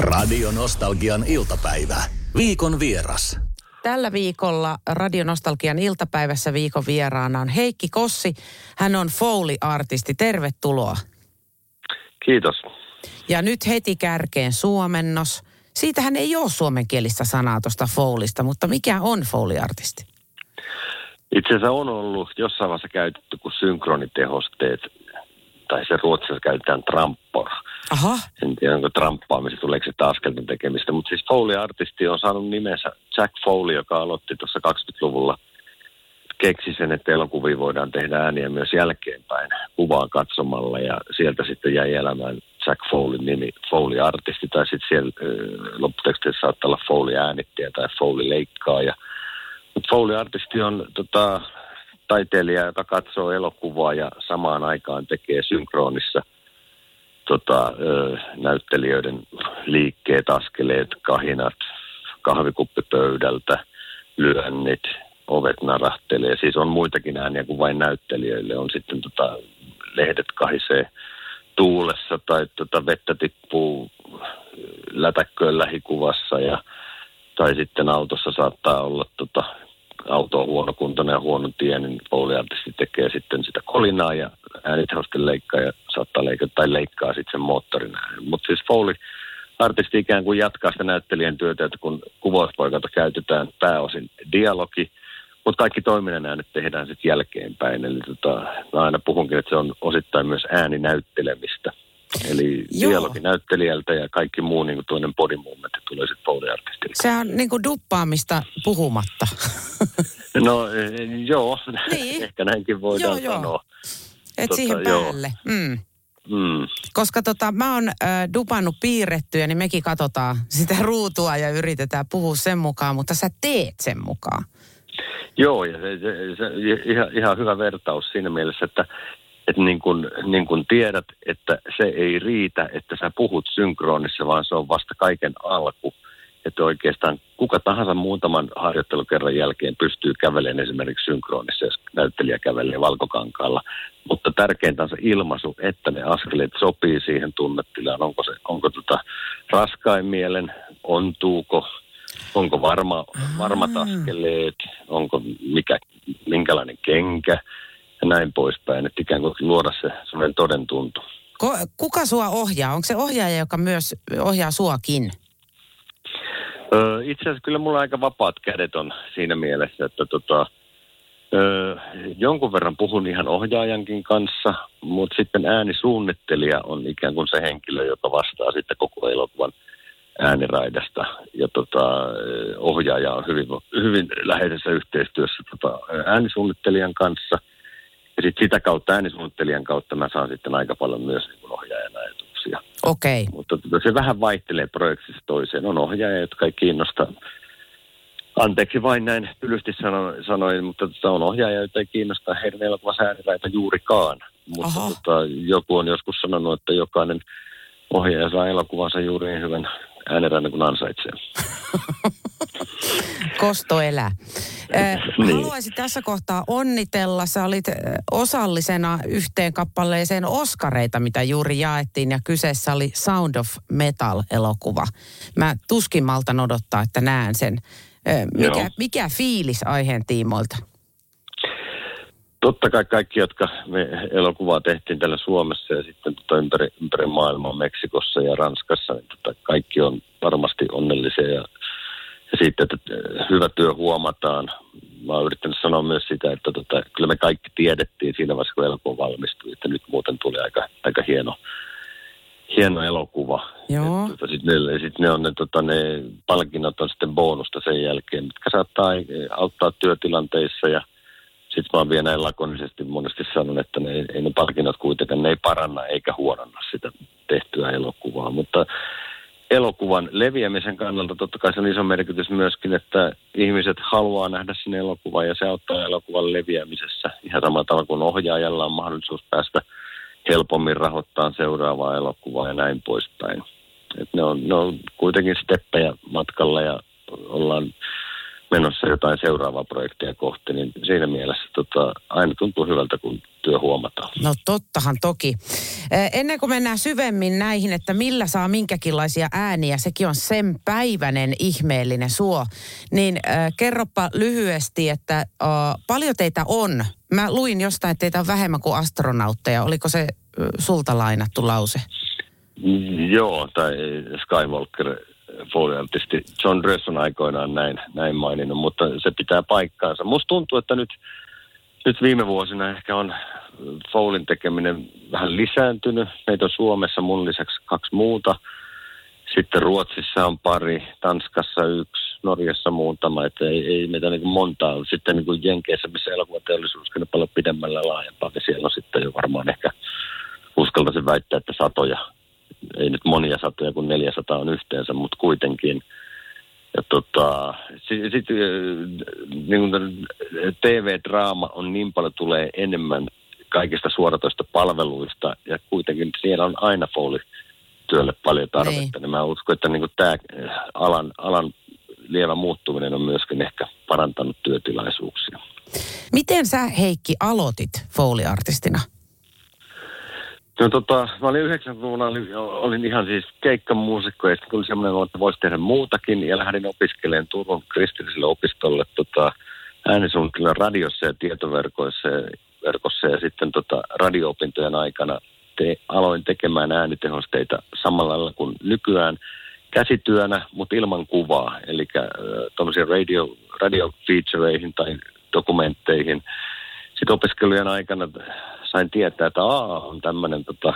Radio Nostalgian iltapäivä. Viikon vieras. Tällä viikolla Radio Nostalgian iltapäivässä viikon vieraana on Heikki Kossi. Hän on Foley-artisti. Tervetuloa. Kiitos. Ja nyt heti kärkeen suomennos. Siitähän ei ole suomenkielistä sanaa tuosta Foleysta, mutta mikä on Foley-artisti? Itse asiassa on ollut jossain vaiheessa käytetty kuin synkronitehosteet, tai se ruotsissa käytetään trampor. Aha. En tiedä, onko tramppaamista, tuleeko se askelten tekemistä. Mutta siis Foley-artisti on saanut nimensä Jack Foley, joka aloitti tuossa 20-luvulla. Keksi sen, että elokuvia voidaan tehdä ääniä myös jälkeenpäin kuvaa katsomalla. Ja sieltä sitten jäi elämään Jack Foleyn nimi, Foley-artisti. Tai sitten siellä lopputekstissä saattaa olla Foley-äänittäjä tai Foley-leikkaaja. Mutta Foley-artisti on tota, taiteilija, joka katsoo elokuvaa ja samaan aikaan tekee synkronissa – tota, näyttelijöiden liikkeet, askeleet, kahinat, kahvikuppipöydältä, lyönnit, ovet narahtelee. Siis on muitakin ääniä kuin vain näyttelijöille. On sitten tota, lehdet kahisee tuulessa tai tota, vettä tippuu lätäkköön lähikuvassa ja tai sitten autossa saattaa olla tota, auto on huonokuntoinen ja huono tie, niin tekee sitten sitä kolinaa ja äänitehosten leikkaa ja saattaa leikkaa tai leikkaa sitten sen moottorin Mutta siis Foley artisti ikään kuin jatkaa sitä näyttelijän työtä, että kun kuvauspoikalta käytetään pääosin dialogi, mutta kaikki toiminnan äänet tehdään sitten jälkeenpäin. Eli tota, mä aina puhunkin, että se on osittain myös ääninäyttelemistä. Eli Joo. dialoginäyttelijältä ja kaikki muu niin kuin toinen body movement tulee sitten Foley-artistille. Se on niin kuin duppaamista puhumatta. No eh, joo, Niin. ehkä näinkin voidaan Joo, joo. Et Tota, siihen joo. päälle. Mm. Mm. Koska tota, mä oon äh, dupannut piirrettyä, niin mekin katsotaan sitä ruutua ja yritetään puhua sen mukaan, mutta sä teet sen mukaan. Joo, ja se, se, se, ihan, ihan hyvä vertaus siinä mielessä, että, että niin, kuin, niin kuin tiedät, että se ei riitä, että sä puhut synkronissa, vaan se on vasta kaiken alku. Että oikeastaan kuka tahansa muutaman harjoittelukerran jälkeen pystyy kävelemään esimerkiksi synkronissa, jos näyttelijä kävelee valkokankaalla. Mutta tärkeintä on se ilmaisu, että ne askeleet sopii siihen tunnetilaan. Onko, se, onko tota raskain mielen, ontuuko, onko varma, varmat askeleet, onko mikä, minkälainen kenkä ja näin poispäin. Että ikään kuin luoda se sellainen toden tuntu. Kuka sua ohjaa? Onko se ohjaaja, joka myös ohjaa suakin? Öö, itse asiassa kyllä mulla aika vapaat kädet on siinä mielessä, että tota, öö, jonkun verran puhun ihan ohjaajankin kanssa, mutta sitten äänisuunnittelija on ikään kuin se henkilö, joka vastaa sitten koko elokuvan ääniraidasta. Ja tota, ohjaaja on hyvin, hyvin läheisessä yhteistyössä tota, äänisuunnittelijan kanssa. Ja sitten sitä kautta äänisuunnittelijan kautta mä saan sitten aika paljon myös niin ohjaajan ajatuksia. Okei. Okay. Mutta tota, se vähän vaihtelee projektista toiseen. On ohjaajia, jotka ei kiinnosta. Anteeksi vain näin tylysti sano, sanoin, mutta tota, on ohjaajia, joita ei kiinnosta heidän elokuvansa ääniräitä juurikaan. Mutta tota, joku on joskus sanonut, että jokainen ohjaaja saa elokuvansa juuri niin hyvän ääniräinen kuin ansaitsee. Kosto elää. Niin. Haluaisin tässä kohtaa onnitella. Sä olit osallisena yhteen kappaleeseen Oskareita, mitä juuri jaettiin. Ja kyseessä oli Sound of Metal-elokuva. Mä tuskin maltan odottaa, että näen sen. Mikä, Joo. mikä fiilis aiheen tiimoilta? Totta kai kaikki, jotka me elokuvaa tehtiin täällä Suomessa ja sitten tota ympäri, ympäri maailmaa, Meksikossa ja Ranskassa, niin tota kaikki on varmasti onnellisia ja, ja siitä, että hyvä työ huomataan. Mä oon yrittänyt sanoa myös sitä, että tota, kyllä me kaikki tiedettiin siinä vaiheessa, kun elokuva valmistui, että nyt muuten tuli aika, aika hieno, hieno elokuva. Joo. Tota, Sitten ne, sit ne, on ne, tota, ne palkinnot on sitten bonusta sen jälkeen, mitkä saattaa eh, auttaa työtilanteissa ja sitten mä oon vielä näin lakonisesti monesti sanonut, että ne, ei ne palkinnot kuitenkaan, ne ei paranna eikä huononna sitä tehtyä elokuvaa. Mutta elokuvan leviämisen kannalta totta kai se on iso merkitys myöskin, että ihmiset haluaa nähdä sinne elokuvaa ja se auttaa elokuvan leviämisessä. Ihan samalla tavalla kuin ohjaajalla on mahdollisuus päästä helpommin rahoittamaan seuraavaa elokuvaa ja näin poispäin. Et ne, on, ne on kuitenkin steppejä matkalla ja ollaan menossa jotain seuraavaa projektia kohti, niin siinä mielessä tota, aina tuntuu hyvältä, kun työ huomataan. No tottahan toki. Ennen kuin mennään syvemmin näihin, että millä saa minkäkinlaisia ääniä, sekin on sen päiväinen ihmeellinen suo, niin äh, kerropa lyhyesti, että äh, paljon teitä on? Mä luin jostain, että teitä on vähemmän kuin astronautteja. Oliko se äh, sulta lainattu lause? Joo, tai Skywalker Foley-artisti John Dress on aikoinaan näin, näin maininnut, mutta se pitää paikkaansa. Musta tuntuu, että nyt, nyt viime vuosina ehkä on Foulin tekeminen vähän lisääntynyt. Meitä on Suomessa mun lisäksi kaksi muuta. Sitten Ruotsissa on pari, Tanskassa yksi, Norjassa muutama, että ei, ei meitä niin montaa ole. Sitten niin kuin Jenkeissä, missä elokuvateollisuus on paljon pidemmällä laajempaa, niin siellä on sitten jo varmaan ehkä uskaltaisin väittää, että satoja ei nyt monia satoja, kun 400 on yhteensä, mutta kuitenkin. Ja tota, sitten sit, niin TV-draama on niin paljon tulee enemmän kaikista suoratoista palveluista ja kuitenkin siellä on aina fouli työlle paljon tarvetta. Niin. niin mä uskon, että niin tämä alan, alan lievä muuttuminen on myöskin ehkä parantanut työtilaisuuksia. Miten sä Heikki aloitit Foley-artistina? No tota, mä olin 90-luvulla, olin, olin ihan siis keikkamuusikko ja sitten tuli semmoinen, että voisi tehdä muutakin ja lähdin opiskelemaan Turun kristilliselle opistolle tota, äänisuunnittelun radiossa ja tietoverkoissa verkossa ja sitten tota, radio-opintojen aikana te, aloin tekemään äänitehosteita samalla lailla kuin nykyään käsityönä, mutta ilman kuvaa, eli äh, tuollaisiin radio, radio featureihin tai dokumentteihin. Sitten opiskelujen aikana sain tietää, että A on tämmöinen tota,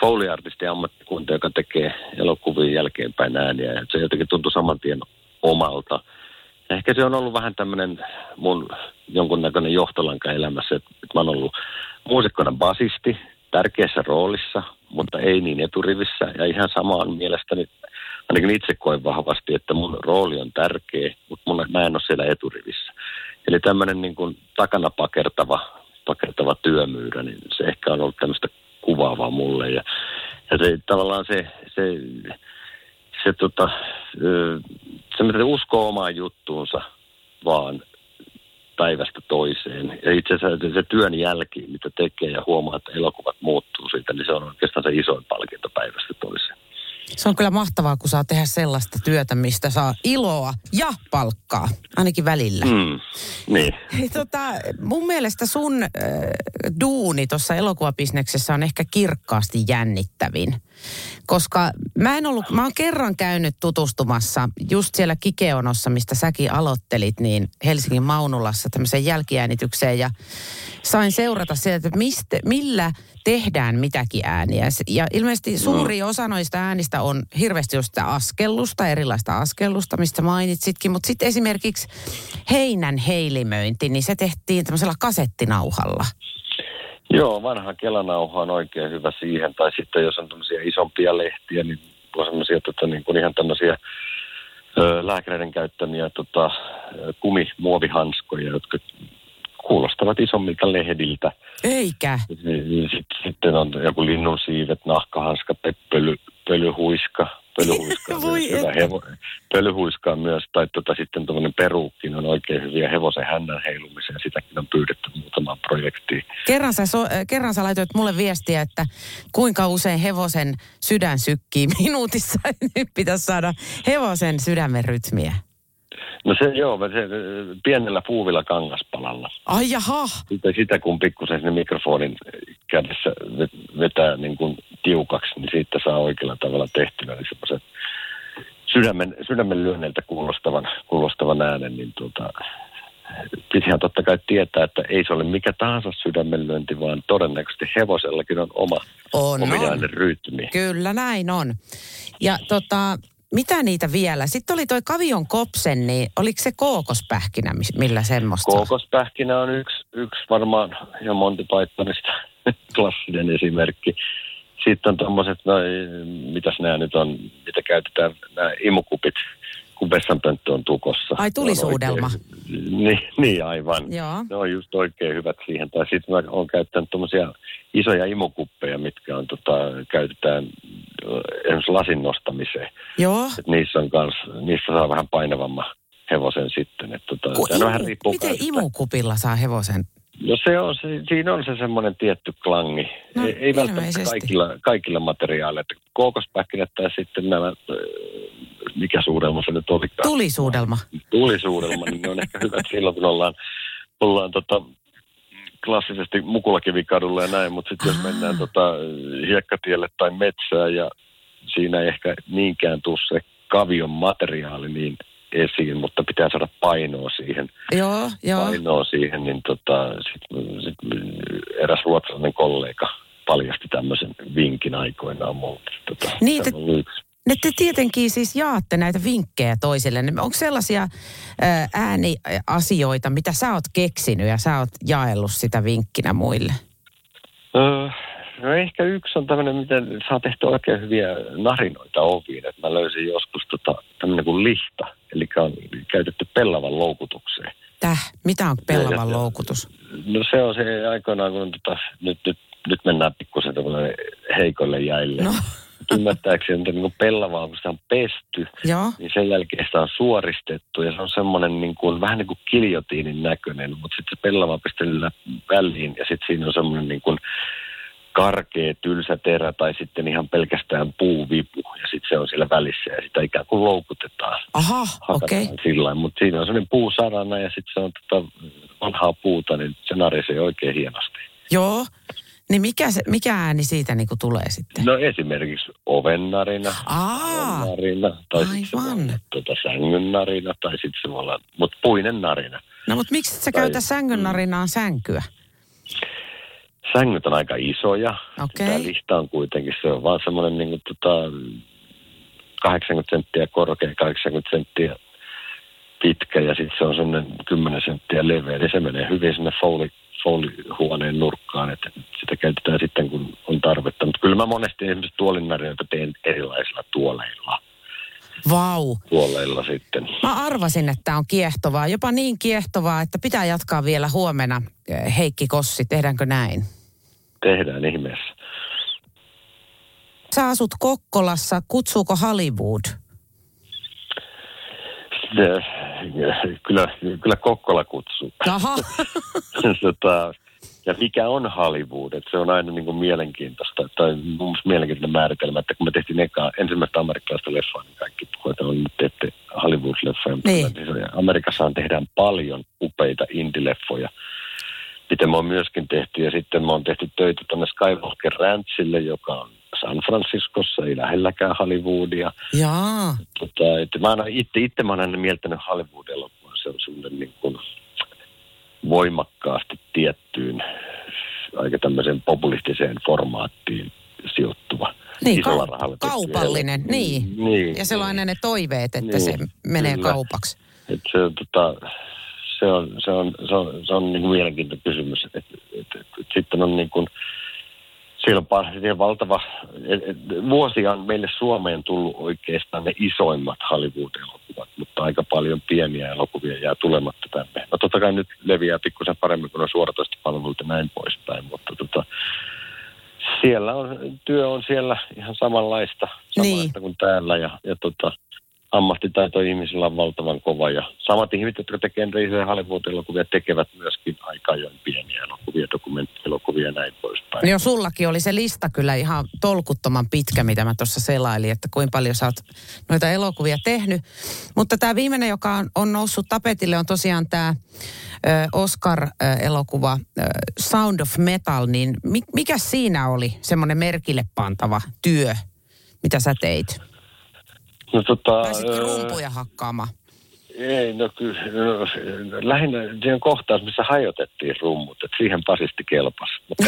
Foley-artisti ammattikunta, joka tekee elokuvien jälkeenpäin ääniä. Ja se jotenkin tuntui saman tien omalta. Ehkä se on ollut vähän tämmöinen mun jonkunnäköinen johtolanka elämässä, että mä oon ollut muusikkona basisti, tärkeässä roolissa, mutta ei niin eturivissä. Ja ihan samaan mielestäni, ainakin itse koen vahvasti, että mun rooli on tärkeä, mutta mun, mä en ole siellä eturivissä. Eli tämmöinen niin kuin takana pakertava pakettava työmyyrä, niin se ehkä on ollut tämmöistä kuvaavaa mulle. Ja, ja se tavallaan se, se, se, tota, se, mitä uskoo omaan juttuunsa vaan päivästä toiseen. Ja itse asiassa se työn jälki, mitä tekee ja huomaa, että elokuvat muuttuu siitä, niin se on oikeastaan se isoin palkinto päivästä toiseen. Se on kyllä mahtavaa, kun saa tehdä sellaista työtä, mistä saa iloa ja palkkaa, ainakin välillä. Mm, niin. Tota, mun mielestä sun äh, duuni tuossa elokuvabisneksessä on ehkä kirkkaasti jännittävin. Koska mä en ollut, mä oon kerran käynyt tutustumassa just siellä Kikeonossa, mistä säkin aloittelit, niin Helsingin Maunulassa tämmöiseen jälkiäänitykseen ja sain seurata sieltä, että mistä, millä tehdään mitäkin ääniä. Ja ilmeisesti suuri no. osa noista äänistä on hirveästi just sitä askellusta, erilaista askellusta, mistä mainitsitkin. Mutta sitten esimerkiksi heinän heilimöinti, niin se tehtiin tämmöisellä kasettinauhalla. Joo, vanha kelanauha on oikein hyvä siihen. Tai sitten jos on tämmöisiä isompia lehtiä, niin on semmoisia tota, niin kuin ihan tämmöisiä lääkäreiden käyttämiä tota, kumimuovihanskoja, jotka kuulostavat isommilta lehdiltä. Eikä. Sitten on joku linnunsiivet, nahkahanska, pöly, pölyhuiska, pölyhuiska, on myös hyvä hevo, pölyhuiska on myös, tai tota, sitten tuommoinen peruukki on oikein hyviä hevosen hännän heilumiseen. Sitäkin on pyydetty projektiin. Kerran sä, so, kerran sä laitoit mulle viestiä, että kuinka usein hevosen sydän sykkii minuutissa. Nyt pitäisi saada hevosen sydämen rytmiä. No se joo, se, pienellä puuvilla kangaspalalla. Ai jaha. Sitä, sitä kun pikkusen sinne mikrofonin kädessä vetää niin kuin tiukaksi, niin siitä saa oikealla tavalla tehtynä niin semmoisen sydämen, sydämen lyönneiltä kuulostavan, kuulostavan äänen, niin tuota, pitihän totta kai tietää, että ei se ole mikä tahansa sydämenlyönti, vaan todennäköisesti hevosellakin on oma on, ominainen on. rytmi. Kyllä näin on. Ja tota, mitä niitä vielä? Sitten oli toi kavion kopsen, niin oliko se kookospähkinä, millä semmoista? Kookospähkinä on yksi, yksi varmaan ja Monty Pythonista klassinen esimerkki. Sitten on tuommoiset, no, mitäs nämä nyt on, mitä käytetään, nämä imukupit, kun vessanpönttö on tukossa. Ai tulisuudelma. Niin, niin, aivan. Joo. Ne on just oikein hyvät siihen. Tai sitten mä oon käyttänyt tuommoisia isoja imukuppeja, mitkä on, tota, käytetään esimerkiksi lasin nostamiseen. Joo. Et niissä on kans, niissä saa vähän painavamman hevosen sitten. Että tota, Ku, imu, vähän miten imukupilla saa hevosen? No se on, se, siinä on se semmoinen tietty klangi. No, ei, ei välttämättä kaikilla, kaikilla materiaaleilla. Kookospähkinät tai sitten nämä, äh, mikä suudelma se nyt olikaan. Tulisuudelma. Tulisuudelma, niin ne on ehkä hyvät silloin, kun ollaan, ollaan tota, klassisesti Mukulakivikadulla ja näin, mutta sitten jos mennään tota, hiekkatielle tai metsään ja siinä ei ehkä niinkään tule se kavion materiaali niin esiin, mutta pitää saada painoa siihen, Joo, joo. painoa siihen niin tota, sit, sit eräs ruotsalainen kollega paljasti tämmöisen vinkin aikoinaan mulle. Tota, Niin, yksi. Ne te tietenkin siis jaatte näitä vinkkejä toisille. Onko sellaisia ää, ääniasioita, mitä sä oot keksinyt ja sä oot jaellut sitä vinkkinä muille? Öö, no ehkä yksi on tämmöinen, miten saa tehty oikein hyviä narinoita oviin. Et mä löysin joskus tota, tämmöinen kuin lihta, eli on käytetty pellavan loukutukseen. Täh, mitä on pellavan Ja- loukutus? No se on se aikoinaan, kun tota, nyt, nyt, nyt mennään pikkusen heikolle jäille. No, Ymmärtääkseni että niin pellavaa, kun sitä on pesty, joo. niin sen jälkeen sitä on suoristettu ja se on semmoinen niin kuin, vähän niin kuin kiljotiinin näköinen, mutta sitten se pellava pistellään väliin ja sitten siinä on semmoinen niin kuin karkea, tylsä terä tai sitten ihan pelkästään puuvipu ja sitten se on siellä välissä ja sitä ikään kuin loukutetaan. Aha, okei. sillä lailla, mutta siinä on semmoinen puusarana ja sitten se on tota vanhaa puuta, niin se narisee oikein hienosti. Joo. Niin mikä, se, mikä ääni siitä niinku tulee sitten? No esimerkiksi ovennarina, narina, tai sitten se voi aivan. olla tuota sängyn narina, tai sitten se voi olla, mutta puinen narina. no mutta miksi sä Tai- käytä sängyn narinaan sänkyä? Sängyt on aika isoja. Okei. Tämä lihta on kuitenkin, se on vaan semmoinen niin kuin, tota, 80 senttiä korkea, 80 senttiä pitkä ja sitten se on semmoinen 10 senttiä leveä. Eli se menee hyvin sinne fouli, fouli-huoneen nurkkaan, että sitä käytetään sitten kun on tarvetta. Mutta kyllä mä monesti esimerkiksi tuolinnarinoita teen erilaisilla tuoleilla. Vau. Tuoleilla sitten. Mä arvasin, että tämä on kiehtovaa. Jopa niin kiehtovaa, että pitää jatkaa vielä huomenna. Heikki Kossi, tehdäänkö näin? Tehdään ihmeessä. Sä asut Kokkolassa, kutsuuko Hollywood? Kyllä, kyllä Kokkola kutsuu. Aha, tota, ja mikä on Hollywood, että se on aina niin kuin mielenkiintoista, tai mun mielenkiintoinen määritelmä, että kun me tehtiin eka, ensimmäistä amerikkalaista leffaa, niin kaikki puhuivat, että on nyt teette Hollywood-leffoja, mutta Niin. siis Amerikassahan tehdään paljon upeita indie-leffoja, mitä me on myöskin tehty, ja sitten me on tehty töitä tuonne Skywalker Ranchille, joka on San Franciscossa, ei lähelläkään Hollywoodia. jaa. Tota, että mä aina itse, itse mä oon aina mieltänyt Hollywood-elokuvan. Se on semmoinen niin kuin aika tämmöiseen populistiseen formaattiin sijoittuva. Niin, isolla rahalla tehty kaupallinen, niin. niin. Ja on aina ne toiveet, että se Niin, menee kyllä. kaupaksi. Et se, on, tota, se on, se on, se on, se on niin kuin mielenkiintoinen kysymys. Et, et, et, et, sitten on niin kuin, siellä on siellä valtava, et, et, vuosia on meille Suomeen tullut oikeastaan ne isoimmat Hollywood-elokuvat, mutta aika paljon pieniä elokuvia jää tulematta tänne. No totta kai nyt leviää pikkusen paremmin, kun on suoratoistopalvelut ja näin poispäin, mutta tota, siellä on, työ on siellä ihan samanlaista, samanlaista Niin. kuin täällä ja, ja tota, ammattitaito ihmisillä on valtavan kova ja samat ihmiset, jotka tekevät isoja Hollywood-elokuvia, tekevät myöskin aika ajoin pieniä elokuvia, dokumenttielokuvia ja näin poispäin. Jo sullakin oli se lista kyllä ihan tolkuttoman pitkä, mitä mä tuossa selailin, että kuinka paljon sä oot noita elokuvia tehnyt. Mutta tämä viimeinen, joka on, on noussut tapetille, on tosiaan tämä Oscar-elokuva Sound of Metal. Niin mi, mikä siinä oli semmoinen merkille pantava työ, mitä sä teit? No, tota, rumpuja hakkaamaan? Ei, no kyllä, no, lähinnä siinä kohtaus, missä hajotettiin rummut, että siihen pasisti kelpas. Mutta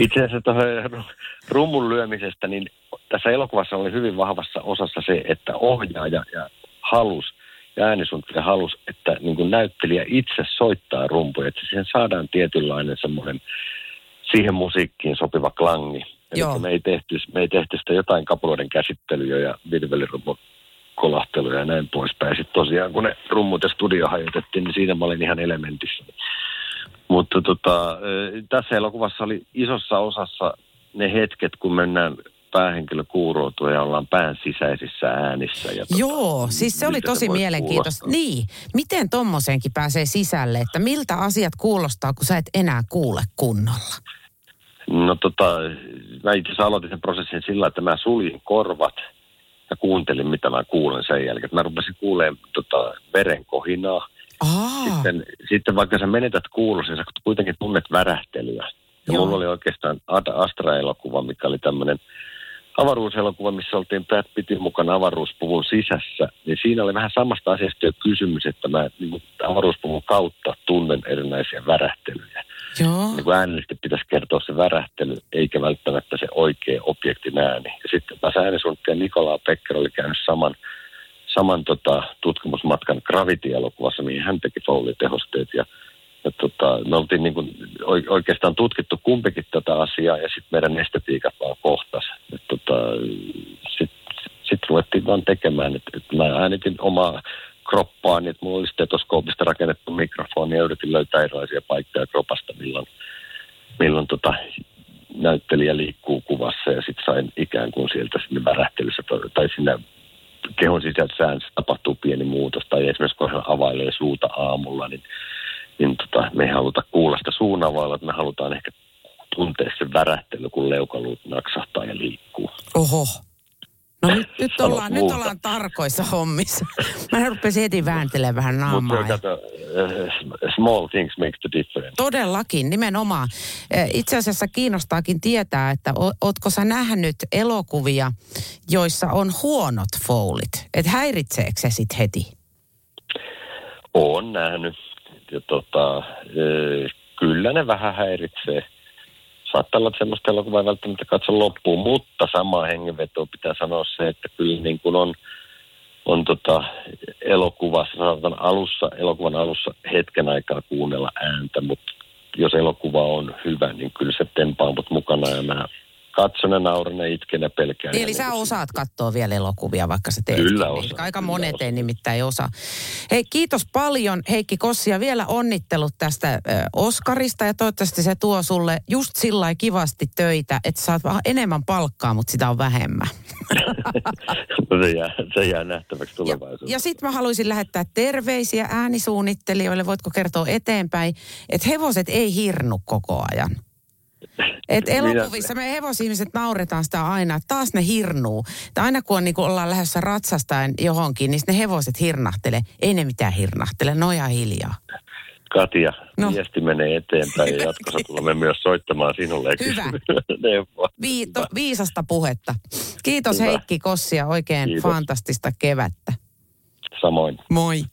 itse asiassa tuohon rummun lyömisestä, niin tässä elokuvassa oli hyvin vahvassa osassa se, että ohjaaja ja halus ja äänisuunnittelija halus, että niin kuin näyttelijä itse soittaa rumpuja, että siihen saadaan tietynlainen semmoinen siihen musiikkiin sopiva klangi. Joo. Me ei, tehty, me ei tehty sitä jotain kapuloiden käsittelyä ja virvelirummun kolahteluja ja näin poispäin. Sitten tosiaan, kun ne rummut ja studio hajotettiin, niin siinä mä olin ihan elementissä. Mutta tota, tässä elokuvassa oli isossa osassa ne hetket, kun mennään päähenkilö kuuroutuu ja ollaan pään sisäisissä äänissä. Ja tota, Joo, siis se oli tosi mielenkiintoista. kuulostaa. Niin, miten tommoseenkin pääsee sisälle, että miltä asiat kuulostaa, kun sä et enää kuule kunnolla? No tota, mä itse asiassa aloitin sen prosessin sillä, että mä suljin korvat ja kuuntelin, mitä mä kuulen sen jälkeen. Mä rupesin kuulemaan tota, verenkohinaa. Aa, Sitten, sitten vaikka sä menetät kuulosi, sä kuitenkin tunnet värähtelyä. Ja Joo. mulla oli oikeastaan Astra-elokuva, mikä oli tämmöinen avaruuselokuva, missä oltiin Brad Pittin mukana avaruuspuvun sisässä. Niin siinä oli vähän samasta asiasta jo kysymys, että mä niin kuin avaruuspuvun kautta tunnen erinäisiä värähtelyjä. joo. Niin kuin äänellisesti pitäisi kertoa se värähtely, eikä välttämättä se oikea objektin ääni. Ja sitten taas äänisuunnittelija Nikolaa Pekker oli käynyt saman, saman tota, tutkimusmatkan Gravity-elokuvassa, mihin hän teki Foley-tehosteet. Ja, ja tota, me oltiin niin kuin oi- oikeastaan tutkittu kumpikin tätä asiaa, ja sitten meidän estetiikat vaan kohtas. Sitten sit ruvettiin vaan tekemään, että, että mä äänitin omaa kroppaani, että mulla oli stetoskoopista rakennettu mikrofoni ja yritin löytää erilaisia paikkoja kropasta, milloin, milloin tota, näyttelijä liikkuu kuvassa ja sitten sain ikään kuin sieltä sinne värähtelyssä tai sinne kehon sisäisään tapahtuu pieni muutos tai esimerkiksi kun hän availee suuta aamulla, niin, niin tota, me ei haluta kuulla sitä suun availla, että me halutaan ehkä tuntea se värähtely, kun leukaluut naksahtaa ja liikkuu. Oho. No nyt, nyt, ollaan, nyt ollaan tarkoissa hommissa. Mä rupesin heti vääntelemään vähän Mutta naamaa. kato, äh, small things make the difference. Todellakin, nimenomaan. Eh, Itse asiassa kiinnostaakin tietää, että ootko sä nähnyt elokuvia, joissa on huonot foulit? Että häiritseekö se sit heti? Olen nähnyt. Ja tota, ö, kyllä ne vähän häiritsee. Saattaa olla että semmoista elokuvaa ei välttämättä katso loppuun, mutta samaa hengenvetoa pitää sanoa se, että kyllä niin kuin on, on tota elokuvassa, sanotaan alussa, elokuvan alussa hetken aikaa kuunnella ääntä, mutta jos elokuva on hyvä, niin kyllä se tempaa mut mukana ja mä katson ja nauran ja itken ja pelkään. Niin, Ja eli niin sä kuin- osaat katsoa vielä elokuvia, vaikka sä teet. Kyllä osaan, Aika kyllä monet ei osaan. nimittäin osaa. Hei, kiitos paljon Heikki Kossi ja vielä onnittelut tästä ö, Oskarista ja toivottavasti se tuo sulle just sillä kivasti töitä, että saat vähän enemmän palkkaa, mutta sitä on vähemmän. Se, jää, se jää nähtäväksi Ja, tulevaisuudessa. ja sitten mä haluaisin lähettää terveisiä äänisuunnittelijoille, voitko kertoa eteenpäin, että hevoset ei hirnu koko ajan. Et elokuvissa me hevosihmiset nauretaan sitä aina, että taas ne hirnuu. Tai aina kun on, niin kun ollaan lähdössä ratsastaen johonkin, niin ne hevoset hirnahtelee. Ei ne mitään hirnahtele, ihan hiljaa. Katja, No. viesti menee eteenpäin ja jatkossa tulemme myös soittamaan sinulle Hyvä. kysymään neuvoa. Vi- to, viisasta puhetta. Kiitos Hyvä. Heikki Kossia, oikein Kiitos. fantastista kevättä. Samoin. Moi.